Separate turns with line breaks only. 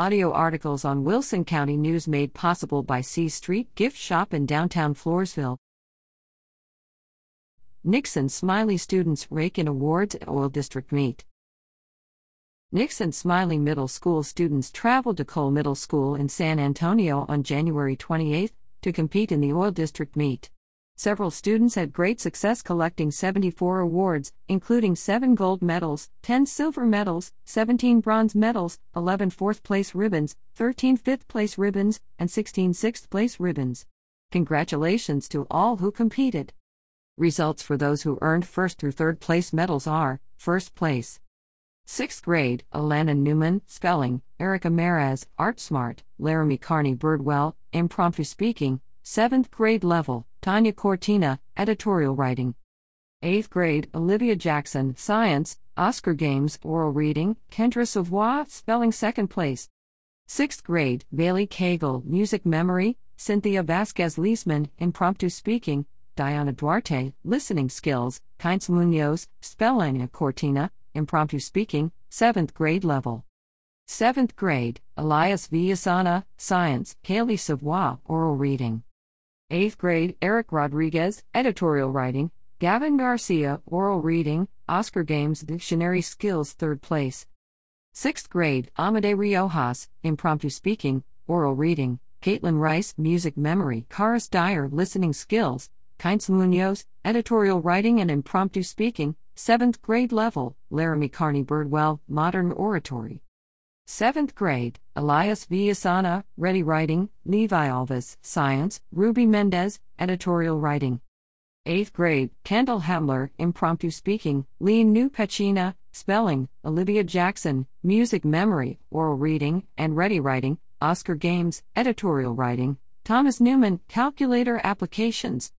Audio articles on Wilson County News made possible by C Street Gift Shop in downtown Floresville. Nixon Smiley students rake in awards at UIL District meet. Nixon Smiley Middle School students traveled to Cole Middle School in San Antonio on January 28 to compete in the UIL District meet. Several students had great success collecting 74 awards, including 7 gold medals, 10 silver medals, 17 bronze medals, 11 fourth place ribbons, 13 fifth place ribbons, and 16 sixth place ribbons. Congratulations to all who competed. Results for those who earned first through third place medals are First place. 6th grade, Alana Newman, Spelling, Erica Maraz, Art Smart, Laramie Carney Birdwell, Impromptu Speaking, 7th grade level, Tanya Cortina, Editorial Writing. 8th grade, Olivia Jackson, Science, Oscar Games, Oral Reading, Kendra Savoy, Spelling Second Place. 6th grade, Bailey Cagle, Music Memory, Cynthia Vasquez Leisman, Impromptu Speaking, Diana Duarte, Listening Skills, Kainz Munoz, Spelling Cortina, Impromptu Speaking, 7th grade level. 7th grade, Elias Villasana, Science, Kaylee Savoy, Oral Reading. 8th grade, Eric Rodriguez, Editorial Writing, Gavin Garcia, Oral Reading, Oscar Games Dictionary Skills 3rd place. 6th grade, Amade Riojas, Impromptu Speaking, Oral Reading, Caitlin Rice, Music Memory, Karis Dyer, Listening Skills, Kainz Munoz, Editorial Writing and Impromptu Speaking, 7th grade level, Laramie Carney Birdwell, Modern Oratory. 7th grade, Elias Villasana, Ready Writing, Levi Alves, Science, Ruby Mendez, Editorial Writing. 8th grade, Kendall Hamler, Impromptu Speaking, Lee New Pachina, Spelling, Olivia Jackson, Music Memory, Oral Reading, and Ready Writing, Oscar Games, Editorial Writing, Thomas Newman, Calculator Applications,